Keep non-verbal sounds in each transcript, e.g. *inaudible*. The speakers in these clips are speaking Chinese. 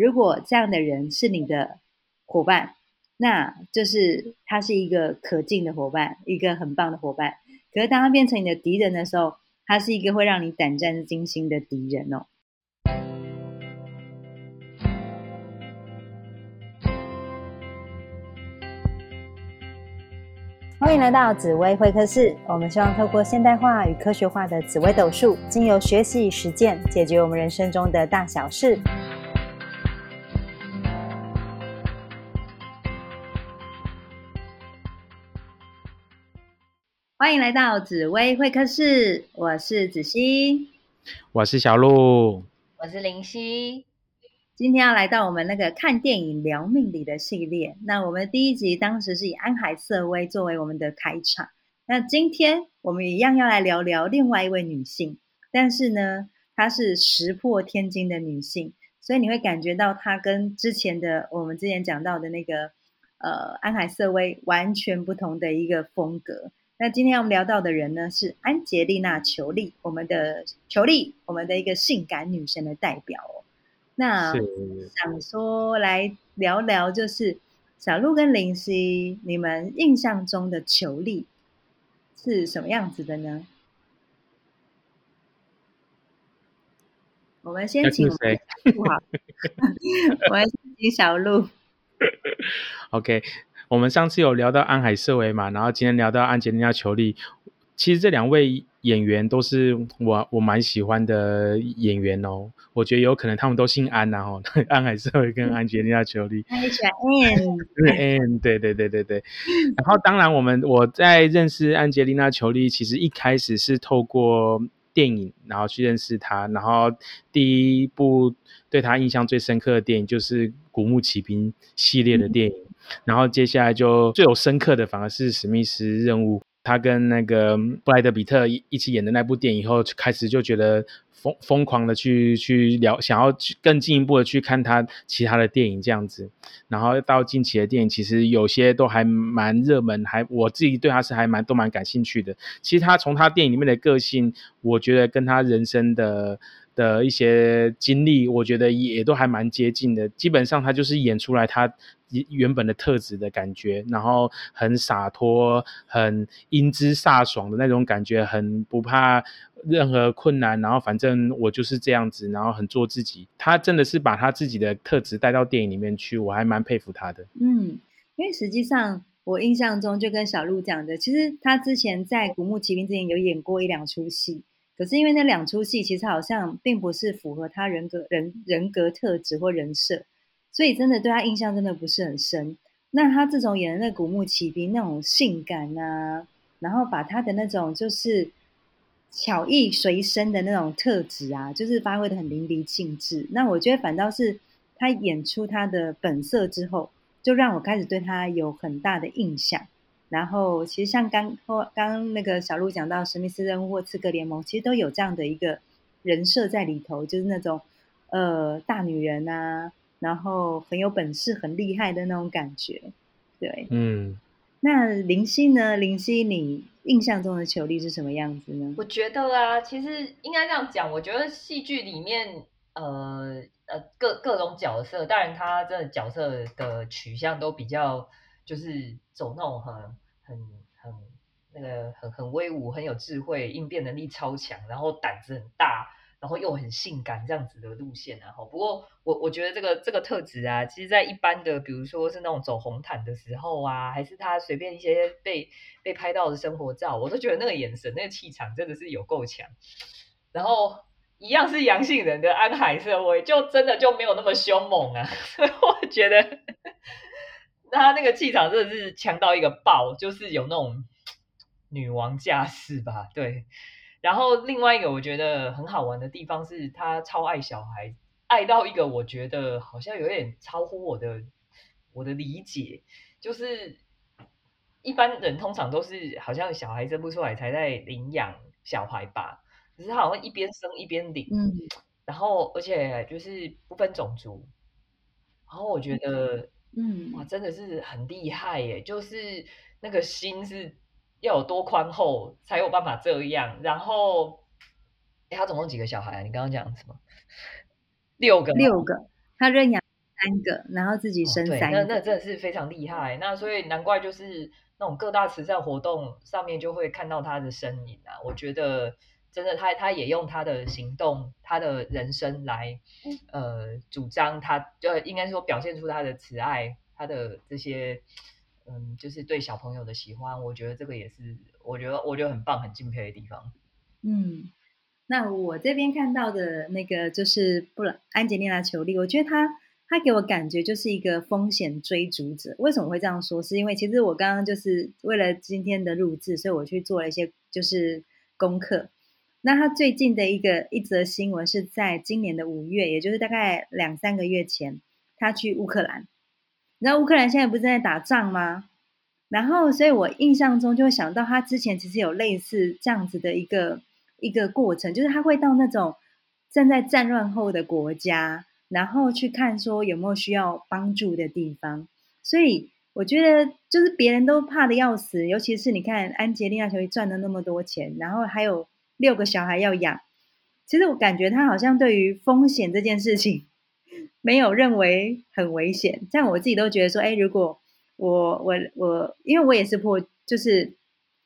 如果这样的人是你的伙伴，那就是他是一个可敬的伙伴，一个很棒的伙伴。可是当他变成你的敌人的时候，他是一个会让你胆战惊心的敌人哦。欢迎来到紫薇会客室。我们希望透过现代化与科学化的紫薇斗数，经由学习与实践，解决我们人生中的大小事。欢迎来到紫薇会客室，我是子熙，我是小鹿，我是林夕。今天要来到我们那个看电影聊命理的系列。那我们第一集当时是以安海瑟薇作为我们的开场。那今天我们一样要来聊聊另外一位女性，但是呢，她是石破天惊的女性，所以你会感觉到她跟之前的我们之前讲到的那个呃安海瑟薇完全不同的一个风格。那今天我们聊到的人呢，是安杰丽娜·裘丽，我们的裘丽，我们的一个性感女神的代表哦。那想说来聊聊，就是小鹿跟林夕，你们印象中的裘丽是什么样子的呢？我们先请谁？好，我们 *laughs* *laughs* 请小鹿。*laughs* OK，我们上次有聊到安海瑟薇嘛，然后今天聊到安吉丽娜·裘丽，其实这两位。演员都是我我蛮喜欢的演员哦，我觉得有可能他们都姓安然后安海瑟薇跟安吉丽娜·裘丽，安喜欢 Anne，对对对对对。然后当然我们我在认识安吉丽娜·裘丽，其实一开始是透过电影然后去认识她，然后第一部对她印象最深刻的电影就是《古墓奇兵》系列的电影，然后接下来就最有深刻的反而是《史密斯任务》。他跟那个布莱德比特一一起演的那部电影以后，开始就觉得疯疯狂的去去聊，想要去更进一步的去看他其他的电影这样子。然后到近期的电影，其实有些都还蛮热门，还我自己对他是还蛮都蛮感兴趣的。其实他从他电影里面的个性，我觉得跟他人生的。的一些经历，我觉得也都还蛮接近的。基本上他就是演出来他原本的特质的感觉，然后很洒脱、很英姿飒爽的那种感觉，很不怕任何困难，然后反正我就是这样子，然后很做自己。他真的是把他自己的特质带到电影里面去，我还蛮佩服他的。嗯，因为实际上我印象中就跟小鹿讲的，其实他之前在《古墓奇兵》之前有演过一两出戏。可是因为那两出戏其实好像并不是符合他人格人人格特质或人设，所以真的对他印象真的不是很深。那他自从演的那《古墓奇兵》那种性感啊，然后把他的那种就是巧艺随身的那种特质啊，就是发挥的很淋漓尽致。那我觉得反倒是他演出他的本色之后，就让我开始对他有很大的印象。然后，其实像刚刚那个小鹿讲到《史密斯任务》或《刺客联盟》，其实都有这样的一个人设在里头，就是那种呃大女人啊，然后很有本事、很厉害的那种感觉。对，嗯。那林夕呢？林夕，你印象中的裘力是什么样子呢？我觉得啊，其实应该这样讲，我觉得戏剧里面呃呃各各种角色，当然他这角色的取向都比较。就是走那种很很很那个很很威武、很有智慧、应变能力超强，然后胆子很大，然后又很性感这样子的路线。然后，不过我我觉得这个这个特质啊，其实在一般的，比如说是那种走红毯的时候啊，还是他随便一些被被拍到的生活照，我都觉得那个眼神、那个气场真的是有够强。然后一样是阳性人的安海社会，就真的就没有那么凶猛啊。*laughs* 我觉得。那他那个气场真的是强到一个爆，就是有那种女王架势吧？对。然后另外一个我觉得很好玩的地方是，他超爱小孩，爱到一个我觉得好像有点超乎我的我的理解。就是一般人通常都是好像小孩生不出来才在领养小孩吧，可是他好像一边生一边领，嗯。然后而且就是不分种族，然后我觉得。嗯，哇，真的是很厉害耶！就是那个心是要有多宽厚，才有办法这样。然后，他总共几个小孩啊？你刚刚讲什么？六个，六个。他认养三个，然后自己生三个，那那真的是非常厉害。那所以难怪就是那种各大慈善活动上面就会看到他的身影啊。我觉得真的，他他也用他的行动，他的人生来呃主张他，就应该说表现出他的慈爱，他的这些嗯，就是对小朋友的喜欢。我觉得这个也是，我觉得我觉得很棒，很敬佩的地方。嗯。那我这边看到的那个就是布朗安吉丽娜·裘丽，我觉得她她给我感觉就是一个风险追逐者。为什么会这样说？是因为其实我刚刚就是为了今天的录制，所以我去做了一些就是功课。那他最近的一个一则新闻是在今年的五月，也就是大概两三个月前，他去乌克兰。你知道乌克兰现在不是在打仗吗？然后，所以我印象中就会想到他之前其实有类似这样子的一个。一个过程，就是他会到那种正在战乱后的国家，然后去看说有没有需要帮助的地方。所以我觉得，就是别人都怕的要死，尤其是你看安杰丽娜·裘丽赚了那么多钱，然后还有六个小孩要养。其实我感觉他好像对于风险这件事情没有认为很危险。像我自己都觉得说，哎，如果我我我，因为我也是破，就是。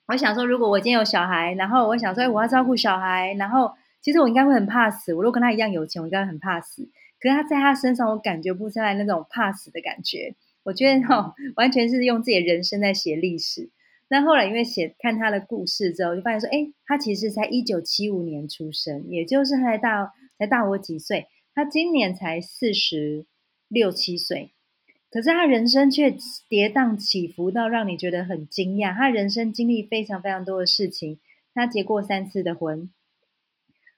我想说，如果我今天有小孩，然后我想说，我要照顾小孩，然后其实我应该会很怕死。我如果跟他一样有钱，我应该很怕死。可是他在他身上，我感觉不出来那种怕死的感觉。我觉得哈，完全是用自己的人生在写历史。那后来因为写看他的故事之后，就发现说，哎，他其实才一九七五年出生，也就是他才大才大我几岁。他今年才四十六七岁。可是他人生却跌宕起伏到让你觉得很惊讶。他人生经历非常非常多的事情。他结过三次的婚，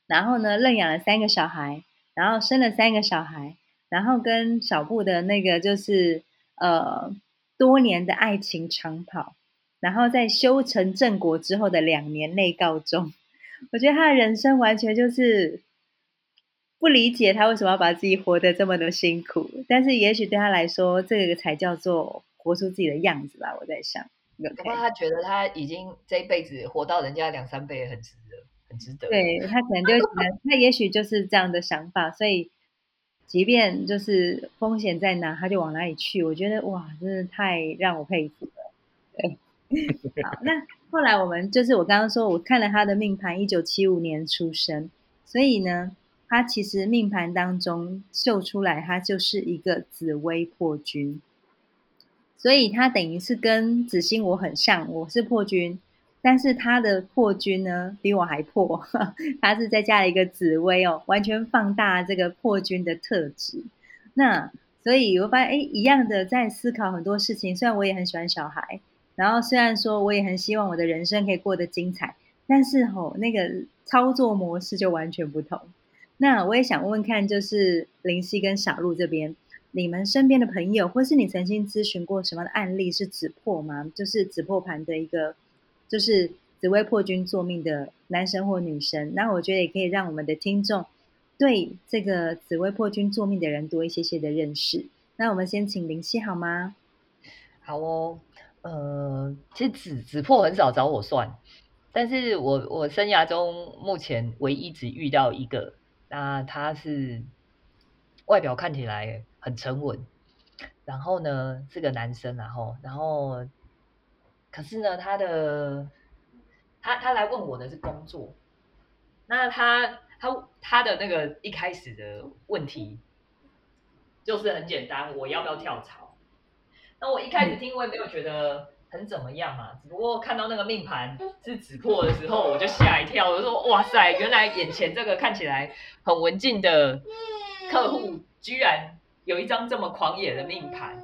然后呢，认养了三个小孩，然后生了三个小孩，然后跟小布的那个就是呃多年的爱情长跑，然后在修成正果之后的两年内告终。*laughs* 我觉得他的人生完全就是。不理解他为什么要把自己活得这么的辛苦，但是也许对他来说，这个才叫做活出自己的样子吧。我在想，恐怕他觉得他已经这一辈子活到人家两三倍，很值得，很值得。对他可能就觉得，他也许就是这样的想法，所以即便就是风险在哪，他就往哪里去。我觉得哇，真的太让我佩服了。对，好，那后来我们就是我刚刚说，我看了他的命盘，一九七五年出生，所以呢。他其实命盘当中秀出来，他就是一个紫薇破军，所以他等于是跟紫星我很像，我是破军，但是他的破军呢比我还破，*laughs* 他是再加了一个紫薇哦，完全放大这个破军的特质。那所以我发现，哎，一样的在思考很多事情。虽然我也很喜欢小孩，然后虽然说我也很希望我的人生可以过得精彩，但是吼那个操作模式就完全不同。那我也想问问看，就是林夕跟小鹿这边，你们身边的朋友，或是你曾经咨询过什么的案例是紫破吗？就是紫破盘的一个，就是紫薇破军作命的男生或女生。那我觉得也可以让我们的听众对这个紫薇破军作命的人多一些些的认识。那我们先请林夕好吗？好哦，呃，其实紫紫破很少找我算，但是我我生涯中目前唯一只遇到一个。那他是外表看起来很沉稳，然后呢是个男生，然后然后可是呢他的他他来问我的是工作，那他他他的那个一开始的问题就是很简单，我要不要跳槽？那我一开始听我也没有觉得。很怎么样嘛？只不过看到那个命盘是紫破的时候，我就吓一跳，我就说：“哇塞，原来眼前这个看起来很文静的客户，居然有一张这么狂野的命盘。”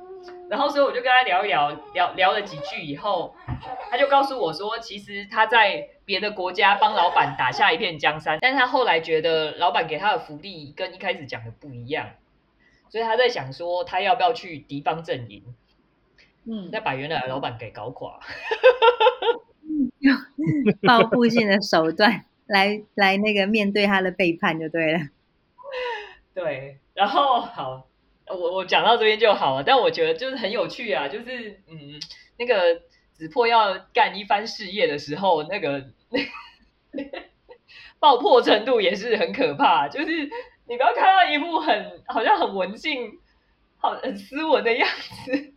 然后，所以我就跟他聊一聊，聊聊了几句以后，他就告诉我说：“其实他在别的国家帮老板打下一片江山，但是他后来觉得老板给他的福利跟一开始讲的不一样，所以他在想说，他要不要去敌方阵营。”嗯，再把原来的老板给搞垮，用 *laughs* 报复性的手段 *laughs* 来来那个面对他的背叛就对了。*laughs* 对，然后好，我我讲到这边就好了。但我觉得就是很有趣啊，就是嗯，那个子破要干一番事业的时候，那个爆破程度也是很可怕，就是。你不要看到一副很好像很文静、好很斯文的样子，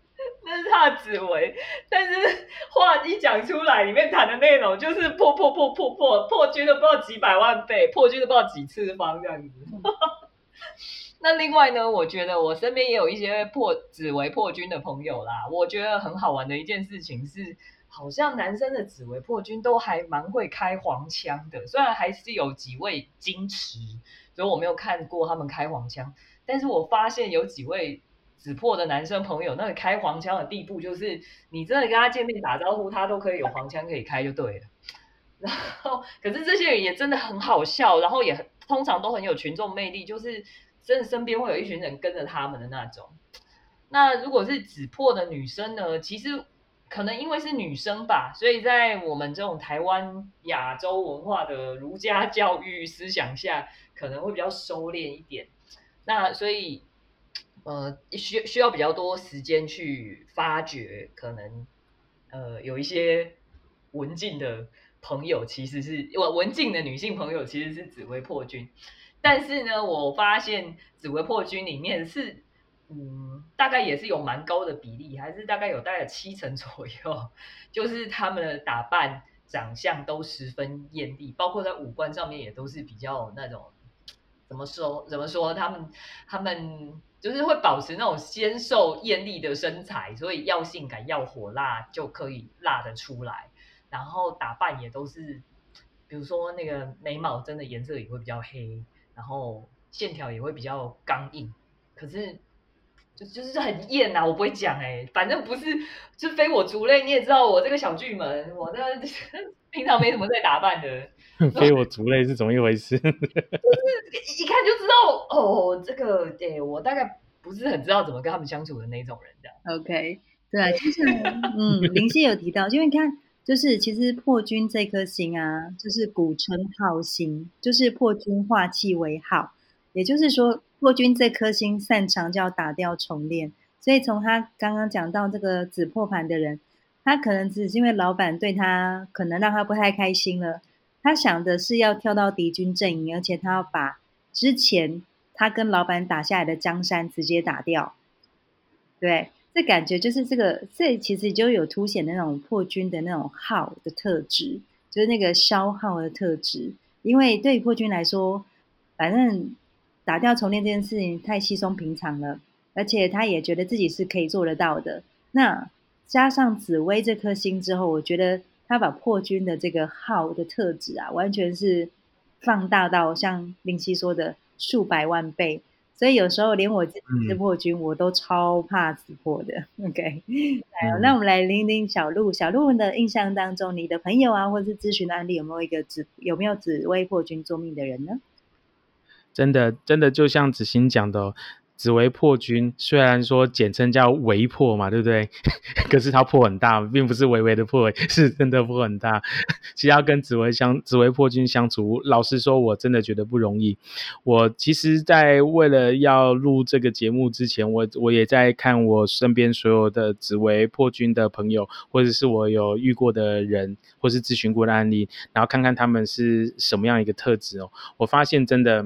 那是他的紫薇。但是话一讲出来，里面谈的内容就是破破破破破破军的不知道几百万倍，破军的不知道几次方这样子。*laughs* 那另外呢，我觉得我身边也有一些破紫薇破军的朋友啦。我觉得很好玩的一件事情是，好像男生的紫薇破军都还蛮会开黄腔的，虽然还是有几位矜持，所以我没有看过他们开黄腔。但是我发现有几位紫破的男生朋友，那个开黄腔的地步，就是你真的跟他见面打招呼，他都可以有黄腔可以开就对了。*laughs* 然后，可是这些人也真的很好笑，然后也很通常都很有群众魅力，就是。真的身边会有一群人跟着他们的那种。那如果是紫破的女生呢？其实可能因为是女生吧，所以在我们这种台湾亚洲文化的儒家教育思想下，可能会比较收敛一点。那所以呃，需需要比较多时间去发掘，可能呃有一些文静的朋友其实是文文静的女性朋友其实是紫薇破军。但是呢，我发现紫薇破军里面是，嗯，大概也是有蛮高的比例，还是大概有大概七成左右，就是他们的打扮、长相都十分艳丽，包括在五官上面也都是比较那种，怎么说？怎么说？他们他们就是会保持那种纤瘦艳丽的身材，所以要性感、要火辣就可以辣得出来，然后打扮也都是，比如说那个眉毛真的颜色也会比较黑。然后线条也会比较刚硬，可是就就是很艳呐，我不会讲哎，反正不是就非我族类，你也知道我这个小巨门，我这 *laughs* 平常没什么在打扮的，*laughs* 非我族类是怎么一回事？*laughs* 就是一看就知道哦，这个对我大概不是很知道怎么跟他们相处的那种人这样。OK，对啊，就是嗯，林夕有提到，因为你看。就是其实破军这颗星啊，就是古称耗星，就是破军化气为耗，也就是说破军这颗星擅长叫打掉重练。所以从他刚刚讲到这个紫破盘的人，他可能只是因为老板对他可能让他不太开心了，他想的是要跳到敌军阵营，而且他要把之前他跟老板打下来的江山直接打掉，对。这感觉就是这个，这其实就有凸显那种破军的那种耗的特质，就是那个消耗的特质。因为对于破军来说，反正打掉重练这件事情太稀松平常了，而且他也觉得自己是可以做得到的。那加上紫薇这颗星之后，我觉得他把破军的这个耗的特质啊，完全是放大到像林夕说的数百万倍。所以有时候连我自己是破军，我都超怕紫破的。OK，*laughs* 来，那我们来聆听小鹿。小鹿的印象当中，你的朋友啊，或者是咨询的案例，有没有一个紫有没有紫薇破军做命的人呢？真的，真的就像子欣讲的。紫薇破军虽然说简称叫微破嘛，对不对？*laughs* 可是它破很大，并不是微微的破，*laughs* 是真的破很大。其实要跟紫薇相紫薇破军相处，老实说，我真的觉得不容易。我其实，在为了要录这个节目之前，我我也在看我身边所有的紫薇破军的朋友，或者是我有遇过的人，或是咨询过的案例，然后看看他们是什么样一个特质哦。我发现真的。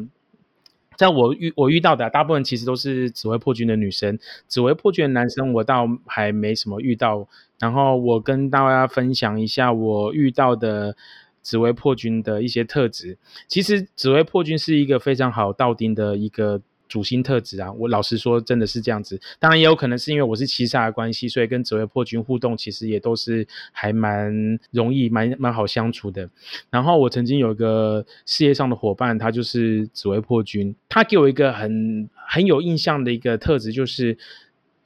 在我遇我遇到的大部分其实都是紫薇破军的女生，紫薇破军的男生我倒还没什么遇到。然后我跟大家分享一下我遇到的紫薇破军的一些特质。其实紫薇破军是一个非常好到丁的一个。主星特质啊，我老实说，真的是这样子。当然也有可能是因为我是七煞的关系，所以跟紫薇破军互动其实也都是还蛮容易、蛮蛮好相处的。然后我曾经有一个事业上的伙伴，他就是紫薇破军，他给我一个很很有印象的一个特质，就是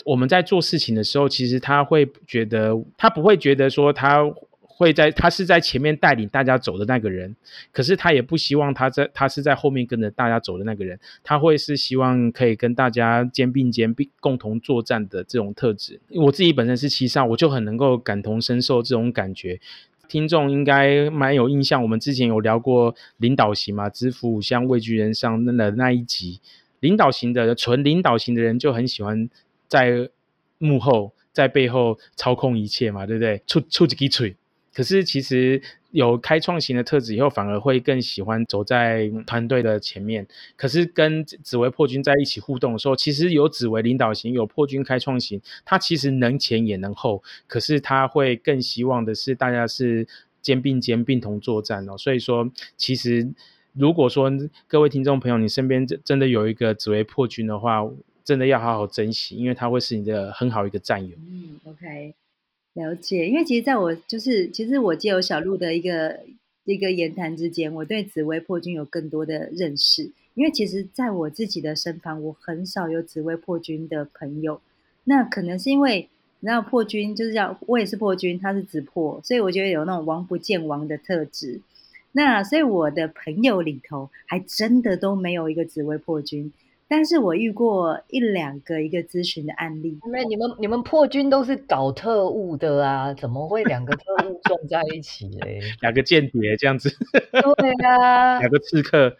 我们在做事情的时候，其实他会觉得，他不会觉得说他。会在他是在前面带领大家走的那个人，可是他也不希望他在他是在后面跟着大家走的那个人，他会是希望可以跟大家肩并肩并共同作战的这种特质。我自己本身是七少，我就很能够感同身受这种感觉。听众应该蛮有印象，我们之前有聊过领导型嘛，知府五香畏惧人上那的那一集，领导型的纯领导型的人就很喜欢在幕后在背后操控一切嘛，对不对？出出几滴嘴。可是其实有开创型的特质以后，反而会更喜欢走在团队的前面。可是跟紫薇破军在一起互动的时候，其实有紫薇领导型，有破军开创型，他其实能前也能后。可是他会更希望的是大家是肩并肩并同作战哦。所以说，其实如果说各位听众朋友，你身边真真的有一个紫薇破军的话，真的要好好珍惜，因为他会是你的很好一个战友。嗯，OK。了解，因为其实在我就是，其实我借由小鹿的一个一个言谈之间，我对紫薇破军有更多的认识。因为其实在我自己的身旁，我很少有紫薇破军的朋友。那可能是因为，你知道破军就是叫我也是破军，他是紫破，所以我觉得有那种王不见王的特质。那所以我的朋友里头，还真的都没有一个紫薇破军。但是我遇过一两个一个咨询的案例，因为你们你们破军都是搞特务的啊，怎么会两个特务撞在一起嘞？*laughs* 两个间谍这样子，对啊，两个刺客，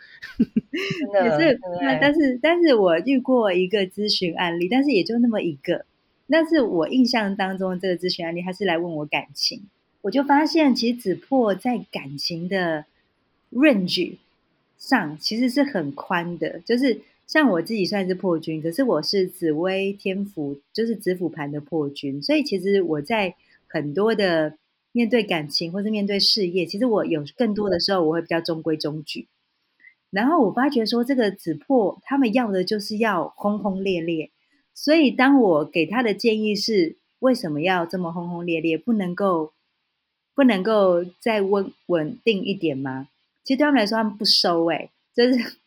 也是。但是但是我遇过一个咨询案例，但是也就那么一个。但是我印象当中这个咨询案例，他是来问我感情，我就发现其实子破在感情的 range 上其实是很宽的，就是。像我自己算是破军，可是我是紫薇天府，就是紫府盘的破军，所以其实我在很多的面对感情或是面对事业，其实我有更多的时候我会比较中规中矩。然后我发觉说，这个紫破他们要的就是要轰轰烈烈，所以当我给他的建议是为什么要这么轰轰烈烈，不能够不能够再稳稳定一点吗？其实对他们来说，他们不收哎，就是。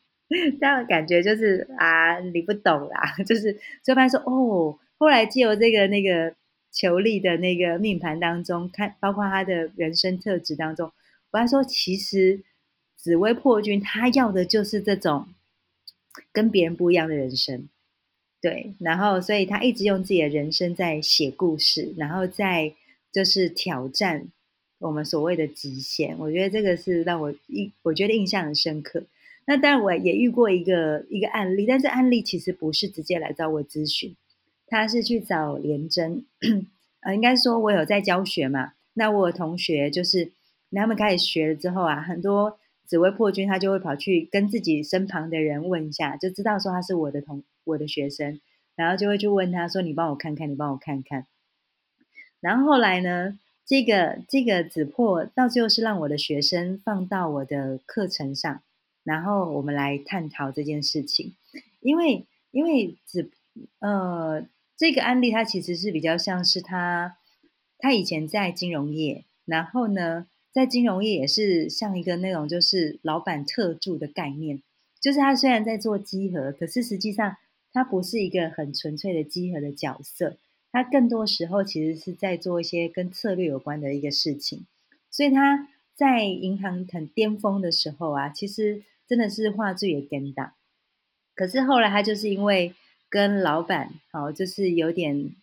这样感觉就是啊，你不懂啦，*laughs* 就是就发现说哦，后来借由这个那个球力的那个命盘当中看，包括他的人生特质当中，我还说其实紫薇破军他要的就是这种跟别人不一样的人生，对，然后所以他一直用自己的人生在写故事，然后在就是挑战我们所谓的极限，我觉得这个是让我印我觉得印象很深刻。那当然，我也遇过一个一个案例，但是案例其实不是直接来找我咨询，他是去找廉贞，呃，应该说我有在教学嘛。那我同学就是他们开始学了之后啊，很多紫薇破军他就会跑去跟自己身旁的人问一下，就知道说他是我的同我的学生，然后就会去问他说：“你帮我看看，你帮我看看。”然后后来呢，这个这个紫破到最后是让我的学生放到我的课程上。然后我们来探讨这件事情，因为因为只呃这个案例它其实是比较像是他他以前在金融业，然后呢在金融业也是像一个那种就是老板特助的概念，就是他虽然在做集合，可是实际上他不是一个很纯粹的集合的角色，他更多时候其实是在做一些跟策略有关的一个事情，所以他在银行很巅峰的时候啊，其实。真的是话剧也跟到，可是后来他就是因为跟老板哦，就是有点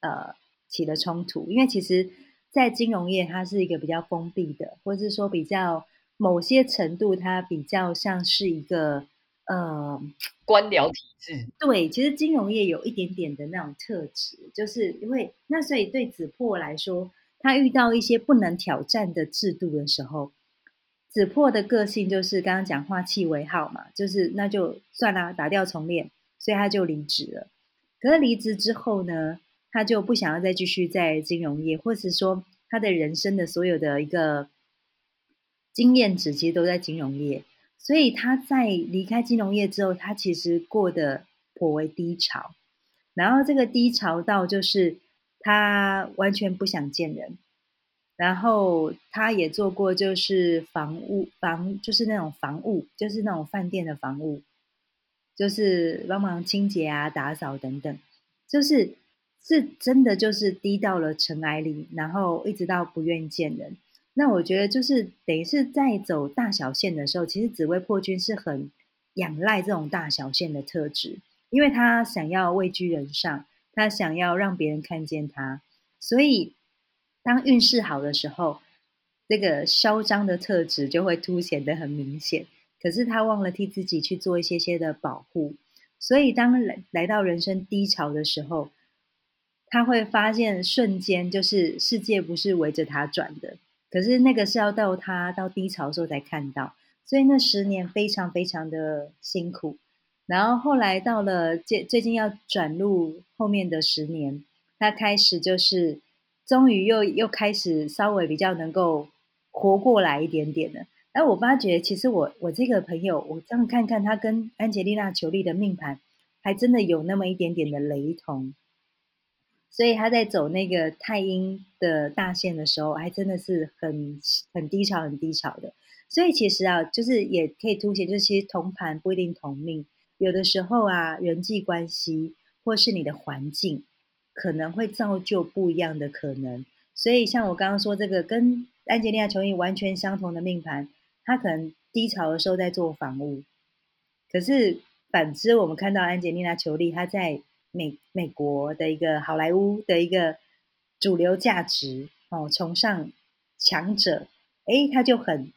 呃起了冲突。因为其实，在金融业，它是一个比较封闭的，或者是说比较某些程度，它比较像是一个呃官僚体制。对，其实金融业有一点点的那种特质，就是因为那所以对子破来说，他遇到一些不能挑战的制度的时候。子破的个性就是刚刚讲话气为号嘛，就是那就算啦，打掉重练，所以他就离职了。可是离职之后呢，他就不想要再继续在金融业，或是说他的人生的所有的一个经验值其实都在金融业，所以他在离开金融业之后，他其实过得颇为低潮。然后这个低潮到就是他完全不想见人。然后他也做过，就是房屋房，就是那种房屋，就是那种饭店的房屋，就是帮忙清洁啊、打扫等等，就是是真的就是低到了尘埃里，然后一直到不愿见人。那我觉得就是等于是在走大小线的时候，其实紫薇破军是很仰赖这种大小线的特质，因为他想要位居人上，他想要让别人看见他，所以。当运势好的时候，这个嚣张的特质就会凸显的很明显。可是他忘了替自己去做一些些的保护，所以当来来到人生低潮的时候，他会发现瞬间就是世界不是围着他转的。可是那个是要到他到低潮的时候才看到，所以那十年非常非常的辛苦。然后后来到了最最近要转入后面的十年，他开始就是终于又又开始稍微比较能够活过来一点点了。然后我发觉，其实我我这个朋友，我这样看看他跟安吉丽娜·裘丽的命盘，还真的有那么一点点的雷同。所以他在走那个太阴的大线的时候，还真的是很很低潮、很低潮的。所以其实啊，就是也可以凸显，就是其实同盘不一定同命。有的时候啊，人际关系或是你的环境，可能会造就不一样的可能。所以像我刚刚说这个跟安吉丽娜·裘丽完全相同的命盘，他可能低潮的时候在做房屋，可是反之，我们看到安吉丽娜·裘丽她在。美美国的一个好莱坞的一个主流价值哦，崇尚强者，哎，他就很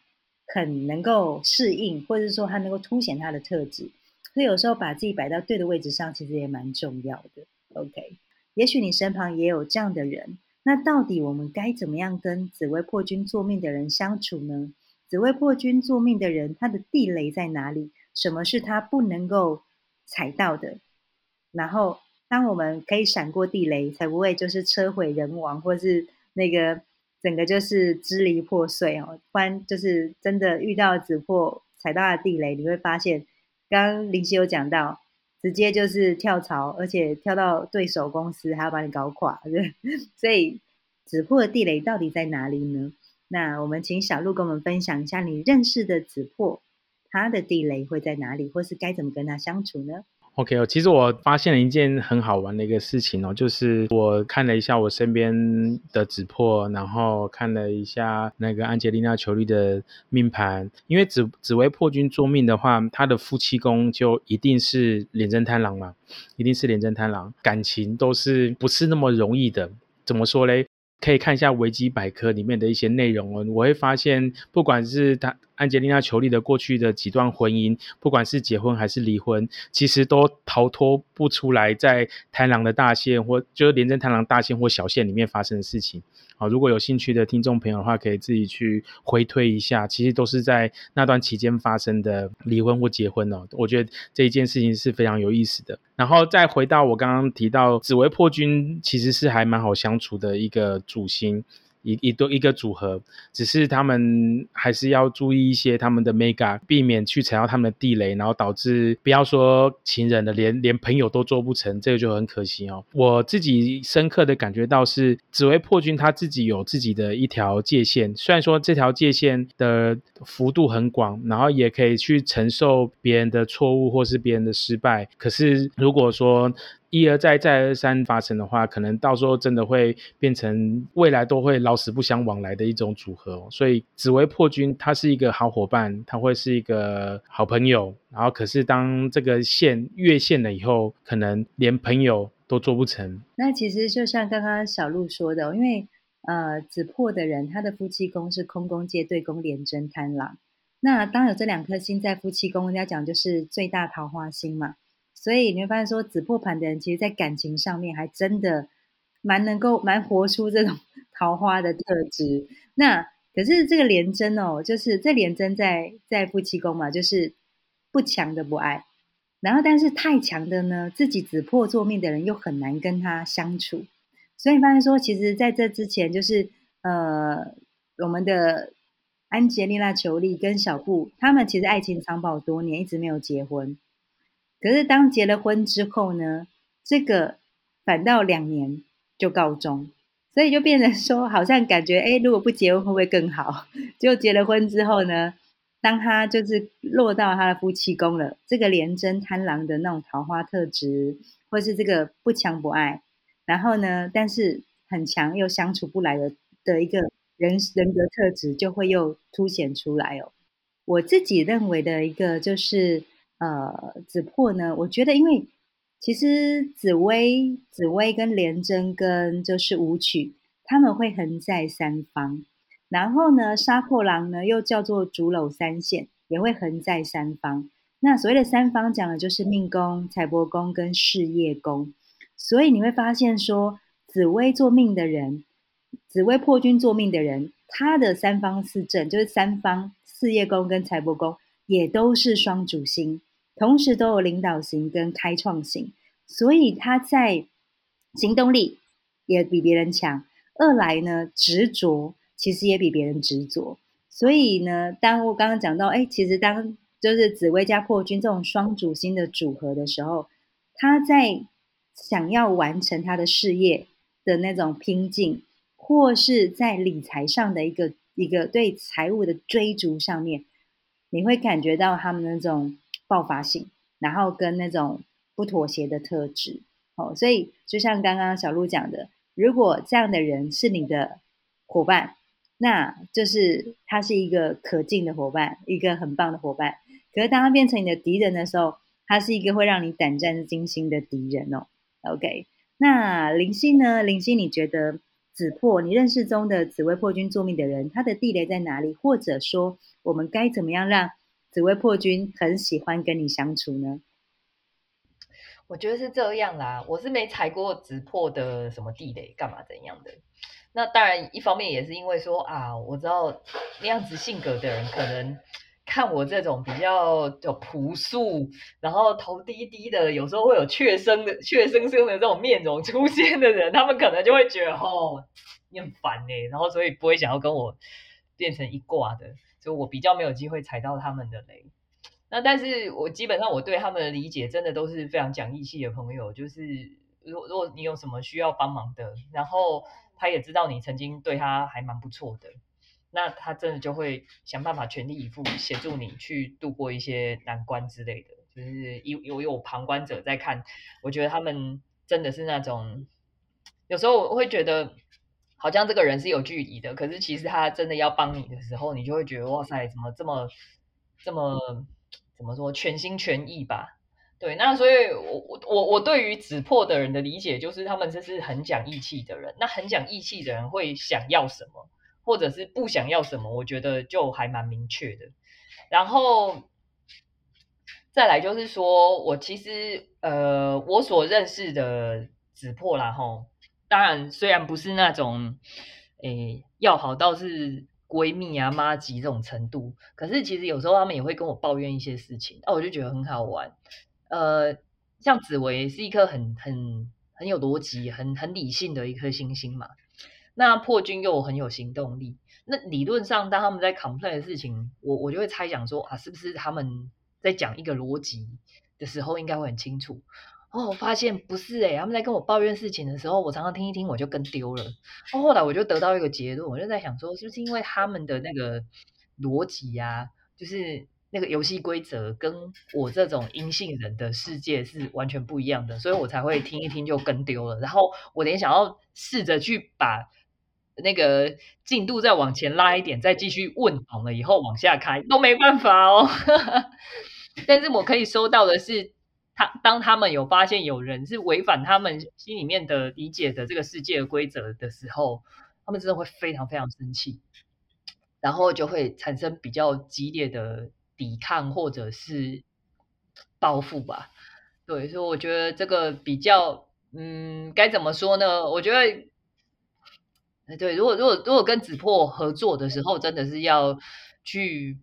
很能够适应，或者说他能够凸显他的特质。所以有时候把自己摆到对的位置上，其实也蛮重要的。OK，也许你身旁也有这样的人，那到底我们该怎么样跟紫薇破军做命的人相处呢？紫薇破军做命的人，他的地雷在哪里？什么是他不能够踩到的？然后。当我们可以闪过地雷，才不会就是车毁人亡，或是那个整个就是支离破碎哦。不然就是真的遇到子破踩到的地雷，你会发现，刚刚林夕有讲到，直接就是跳槽，而且跳到对手公司，还要把你搞垮。*laughs* 所以子破的地雷到底在哪里呢？那我们请小鹿跟我们分享一下，你认识的子破，他的地雷会在哪里，或是该怎么跟他相处呢？OK 哦，其实我发现了一件很好玩的一个事情哦，就是我看了一下我身边的紫破，然后看了一下那个安吉丽娜·裘丽的命盘，因为紫紫薇破军做命的话，他的夫妻宫就一定是廉贞贪狼嘛，一定是廉贞贪狼，感情都是不是那么容易的。怎么说嘞？可以看一下维基百科里面的一些内容哦，我会发现，不管是他。安吉丽娜·裘丽的过去的几段婚姻，不管是结婚还是离婚，其实都逃脱不出来在贪狼的大线或就是廉政贪狼大线或小线里面发生的事情。啊，如果有兴趣的听众朋友的话，可以自己去回推一下，其实都是在那段期间发生的离婚或结婚哦。我觉得这一件事情是非常有意思的。然后再回到我刚刚提到紫薇破军，其实是还蛮好相处的一个主星。一一对一个组合，只是他们还是要注意一些他们的 mega，避免去踩到他们的地雷，然后导致不要说情人的，连连朋友都做不成，这个就很可惜哦。我自己深刻的感觉到是紫薇破军他自己有自己的一条界限，虽然说这条界限的幅度很广，然后也可以去承受别人的错误或是别人的失败，可是如果说。一而再，再而三发生的话，可能到时候真的会变成未来都会老死不相往来的一种组合。所以紫薇破军他是一个好伙伴，他会是一个好朋友。然后可是当这个线越线了以后，可能连朋友都做不成。那其实就像刚刚小鹿说的，因为呃紫破的人，他的夫妻宫是空宫借对宫廉贞贪狼。那当有这两颗星在夫妻宫，人家讲就是最大桃花星嘛。所以你会发现，说紫破盘的人，其实在感情上面还真的蛮能够蛮活出这种 *laughs* 桃花的特质。那可是这个廉贞哦，就是这廉贞在在夫妻宫嘛，就是不强的不爱，然后但是太强的呢，自己紫破做命的人又很难跟他相处。所以你发现说，其实在这之前，就是呃，我们的安吉丽娜·裘丽跟小布，他们其实爱情长跑多年，一直没有结婚。可是当结了婚之后呢，这个反倒两年就告终，所以就变成说，好像感觉，哎，如果不结婚会不会更好？*laughs* 就结了婚之后呢，当他就是落到他的夫妻宫了，这个廉贞贪狼的那种桃花特质，或是这个不强不爱，然后呢，但是很强又相处不来的的一个人人格特质，就会又凸显出来哦。我自己认为的一个就是。呃，紫破呢？我觉得，因为其实紫薇、紫薇跟廉贞跟就是舞曲，他们会横在三方。然后呢，杀破狼呢又叫做竹篓三线，也会横在三方。那所谓的三方讲的就是命宫、财帛宫跟事业宫。所以你会发现说，紫薇做命的人，紫薇破军做命的人，他的三方四正就是三方事业宫跟财帛宫也都是双主星，同时都有领导型跟开创型，所以他在行动力也比别人强。二来呢，执着其实也比别人执着。所以呢，当我刚刚讲到，哎，其实当就是紫薇加破军这种双主星的组合的时候，他在想要完成他的事业的那种拼劲，或是在理财上的一个一个对财务的追逐上面，你会感觉到他们那种爆发性，然后跟那种不妥协的特质。哦，所以就像刚刚小鹿讲的，如果这样的人是你的伙伴。那就是他是一个可敬的伙伴，一个很棒的伙伴。可是当他变成你的敌人的时候，他是一个会让你胆战惊心的敌人哦。OK，那林夕呢？林夕，你觉得紫破你认识中的紫薇破军作命的人，他的地雷在哪里？或者说，我们该怎么样让紫薇破军很喜欢跟你相处呢？我觉得是这样啦，我是没踩过紫破的什么地雷，干嘛怎样的。那当然，一方面也是因为说啊，我知道那样子性格的人，可能看我这种比较就朴素，然后头低低的，有时候会有怯生的、怯生生的这种面容出现的人，他们可能就会觉得哦，你很烦哎，然后所以不会想要跟我变成一挂的，所以我比较没有机会踩到他们的雷。那但是我基本上我对他们的理解，真的都是非常讲义气的朋友，就是如如果你有什么需要帮忙的，然后。他也知道你曾经对他还蛮不错的，那他真的就会想办法全力以赴协助你去度过一些难关之类的。就是有有有旁观者在看，我觉得他们真的是那种，有时候我会觉得好像这个人是有距离的，可是其实他真的要帮你的时候，你就会觉得哇塞，怎么这么这么怎么说全心全意吧。对，那所以，我我我我对于纸破的人的理解就是，他们这是很讲义气的人。那很讲义气的人会想要什么，或者是不想要什么，我觉得就还蛮明确的。然后再来就是说，我其实呃，我所认识的纸破啦，吼，当然虽然不是那种诶要好到是闺蜜啊、妈级这种程度，可是其实有时候他们也会跟我抱怨一些事情，那我就觉得很好玩。呃，像紫薇是一颗很很很有逻辑、很很理性的一颗星星嘛。那破军又很有行动力。那理论上，当他们在 complain 的事情，我我就会猜想说啊，是不是他们在讲一个逻辑的时候，应该会很清楚。哦，我发现不是诶他们在跟我抱怨事情的时候，我常常听一听，我就跟丢了。哦，后来我就得到一个结论，我就在想说，是不是因为他们的那个逻辑呀，就是。那个游戏规则跟我这种阴性人的世界是完全不一样的，所以我才会听一听就跟丢了。然后我连想要试着去把那个进度再往前拉一点，再继续问好了以后往下开都没办法哦。*laughs* 但是我可以收到的是，他当他们有发现有人是违反他们心里面的理解的这个世界的规则的时候，他们真的会非常非常生气，然后就会产生比较激烈的。抵抗或者是报复吧，对，所以我觉得这个比较，嗯，该怎么说呢？我觉得，对，如果如果如果跟子破合作的时候，真的是要去，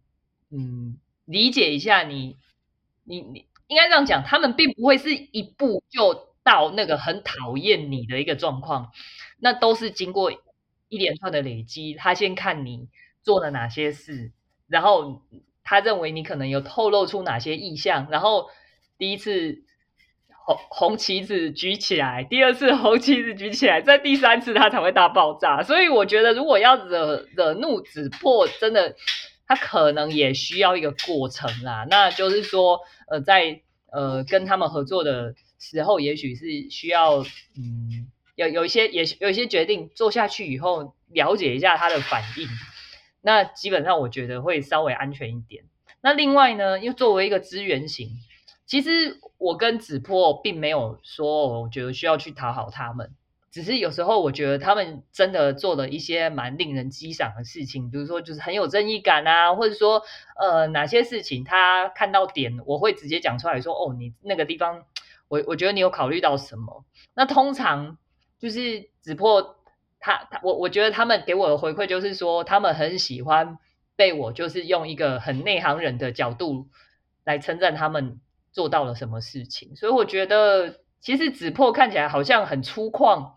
嗯，理解一下你，你你应该这样讲，他们并不会是一步就到那个很讨厌你的一个状况，那都是经过一连串的累积，他先看你做了哪些事，然后。他认为你可能有透露出哪些意向，然后第一次红红旗子举起来，第二次红旗子举起来，在第三次他才会大爆炸。所以我觉得，如果要惹惹怒子破，真的他可能也需要一个过程啦。那就是说，呃，在呃跟他们合作的时候，也许是需要嗯有有一些也有一些决定做下去以后，了解一下他的反应。那基本上我觉得会稍微安全一点。那另外呢，又作为一个资源型，其实我跟子破并没有说我觉得需要去讨好他们，只是有时候我觉得他们真的做了一些蛮令人激赏的事情，比如说就是很有正义感啊，或者说呃哪些事情他看到点，我会直接讲出来说哦，你那个地方我我觉得你有考虑到什么。那通常就是子破。他他我我觉得他们给我的回馈就是说，他们很喜欢被我就是用一个很内行人的角度来称赞他们做到了什么事情，所以我觉得其实子破看起来好像很粗犷，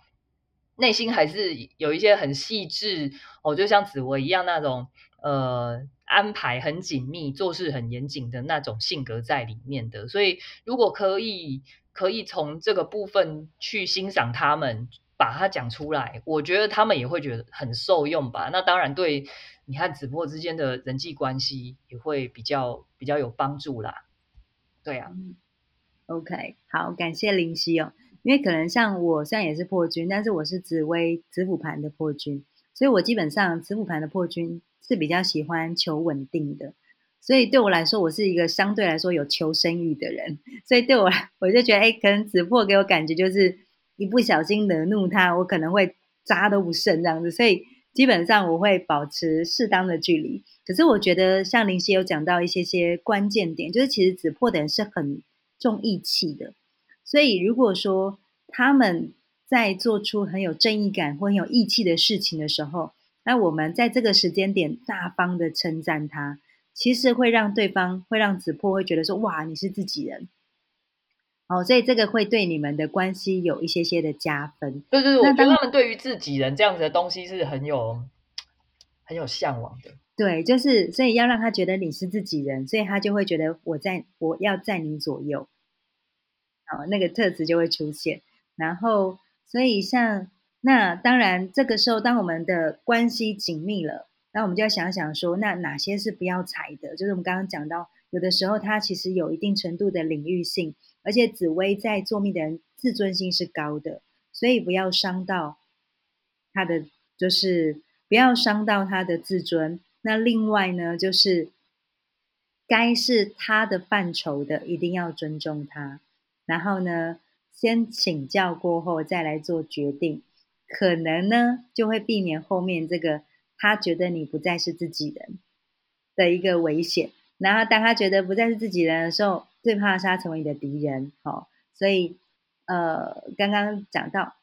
内心还是有一些很细致哦，就像紫薇一样那种呃安排很紧密、做事很严谨的那种性格在里面的，所以如果可以可以从这个部分去欣赏他们。把它讲出来，我觉得他们也会觉得很受用吧。那当然，对你和子墨之间的人际关系也会比较比较有帮助啦。对啊，OK，好，感谢林夕哦。因为可能像我虽然也是破军，但是我是紫薇紫府盘的破军，所以我基本上紫府盘的破军是比较喜欢求稳定的。所以对我来说，我是一个相对来说有求生欲的人。所以对我来，我就觉得，哎，可能紫破给我感觉就是。一不小心惹怒他，我可能会渣都不剩这样子，所以基本上我会保持适当的距离。可是我觉得像林夕有讲到一些些关键点，就是其实紫破的人是很重义气的，所以如果说他们在做出很有正义感或很有义气的事情的时候，那我们在这个时间点大方的称赞他，其实会让对方会让子破会觉得说哇，你是自己人。哦，所以这个会对你们的关系有一些些的加分。对对对，我觉得他们对于自己人这样子的东西是很有很有向往的。对，就是所以要让他觉得你是自己人，所以他就会觉得我在我要在你左右，哦，那个特质就会出现。然后，所以像那当然，这个时候当我们的关系紧密了，那我们就要想想说，那哪些是不要踩的？就是我们刚刚讲到，有的时候它其实有一定程度的领域性。而且紫薇在做命的人自尊心是高的，所以不要伤到他的，就是不要伤到他的自尊。那另外呢，就是该是他的范畴的，一定要尊重他。然后呢，先请教过后再来做决定，可能呢就会避免后面这个他觉得你不再是自己人的一个危险。然后当他觉得不再是自己人的时候，最怕是他成为你的敌人，好，所以呃，刚刚讲到，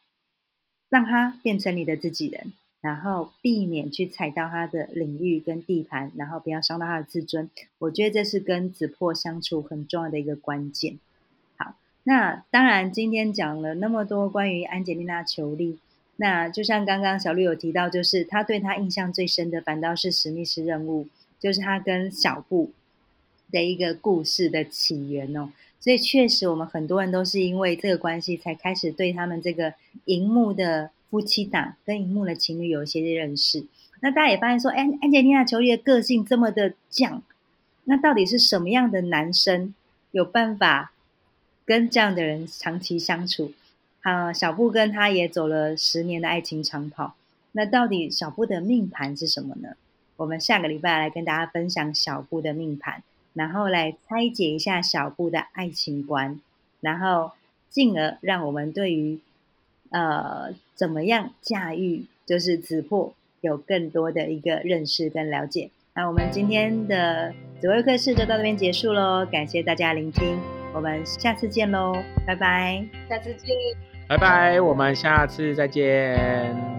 让他变成你的自己人，然后避免去踩到他的领域跟地盘，然后不要伤到他的自尊。我觉得这是跟子破相处很重要的一个关键。那当然今天讲了那么多关于安吉丽娜·裘丽，那就像刚刚小绿有提到，就是他对他印象最深的反倒是史密斯任务，就是他跟小布。的一个故事的起源哦，所以确实我们很多人都是因为这个关系才开始对他们这个荧幕的夫妻档跟荧幕的情侣有一些认识。那大家也发现说，哎，安吉丽娜·裘丽的个性这么的犟，那到底是什么样的男生有办法跟这样的人长期相处？啊，小布跟他也走了十年的爱情长跑，那到底小布的命盘是什么呢？我们下个礼拜来跟大家分享小布的命盘。然后来拆解一下小布的爱情观，然后进而让我们对于呃怎么样驾驭就是子破有更多的一个认识跟了解。那我们今天的紫薇课室就到这边结束喽，感谢大家聆听，我们下次见喽，拜拜，下次见，拜拜，我们下次再见。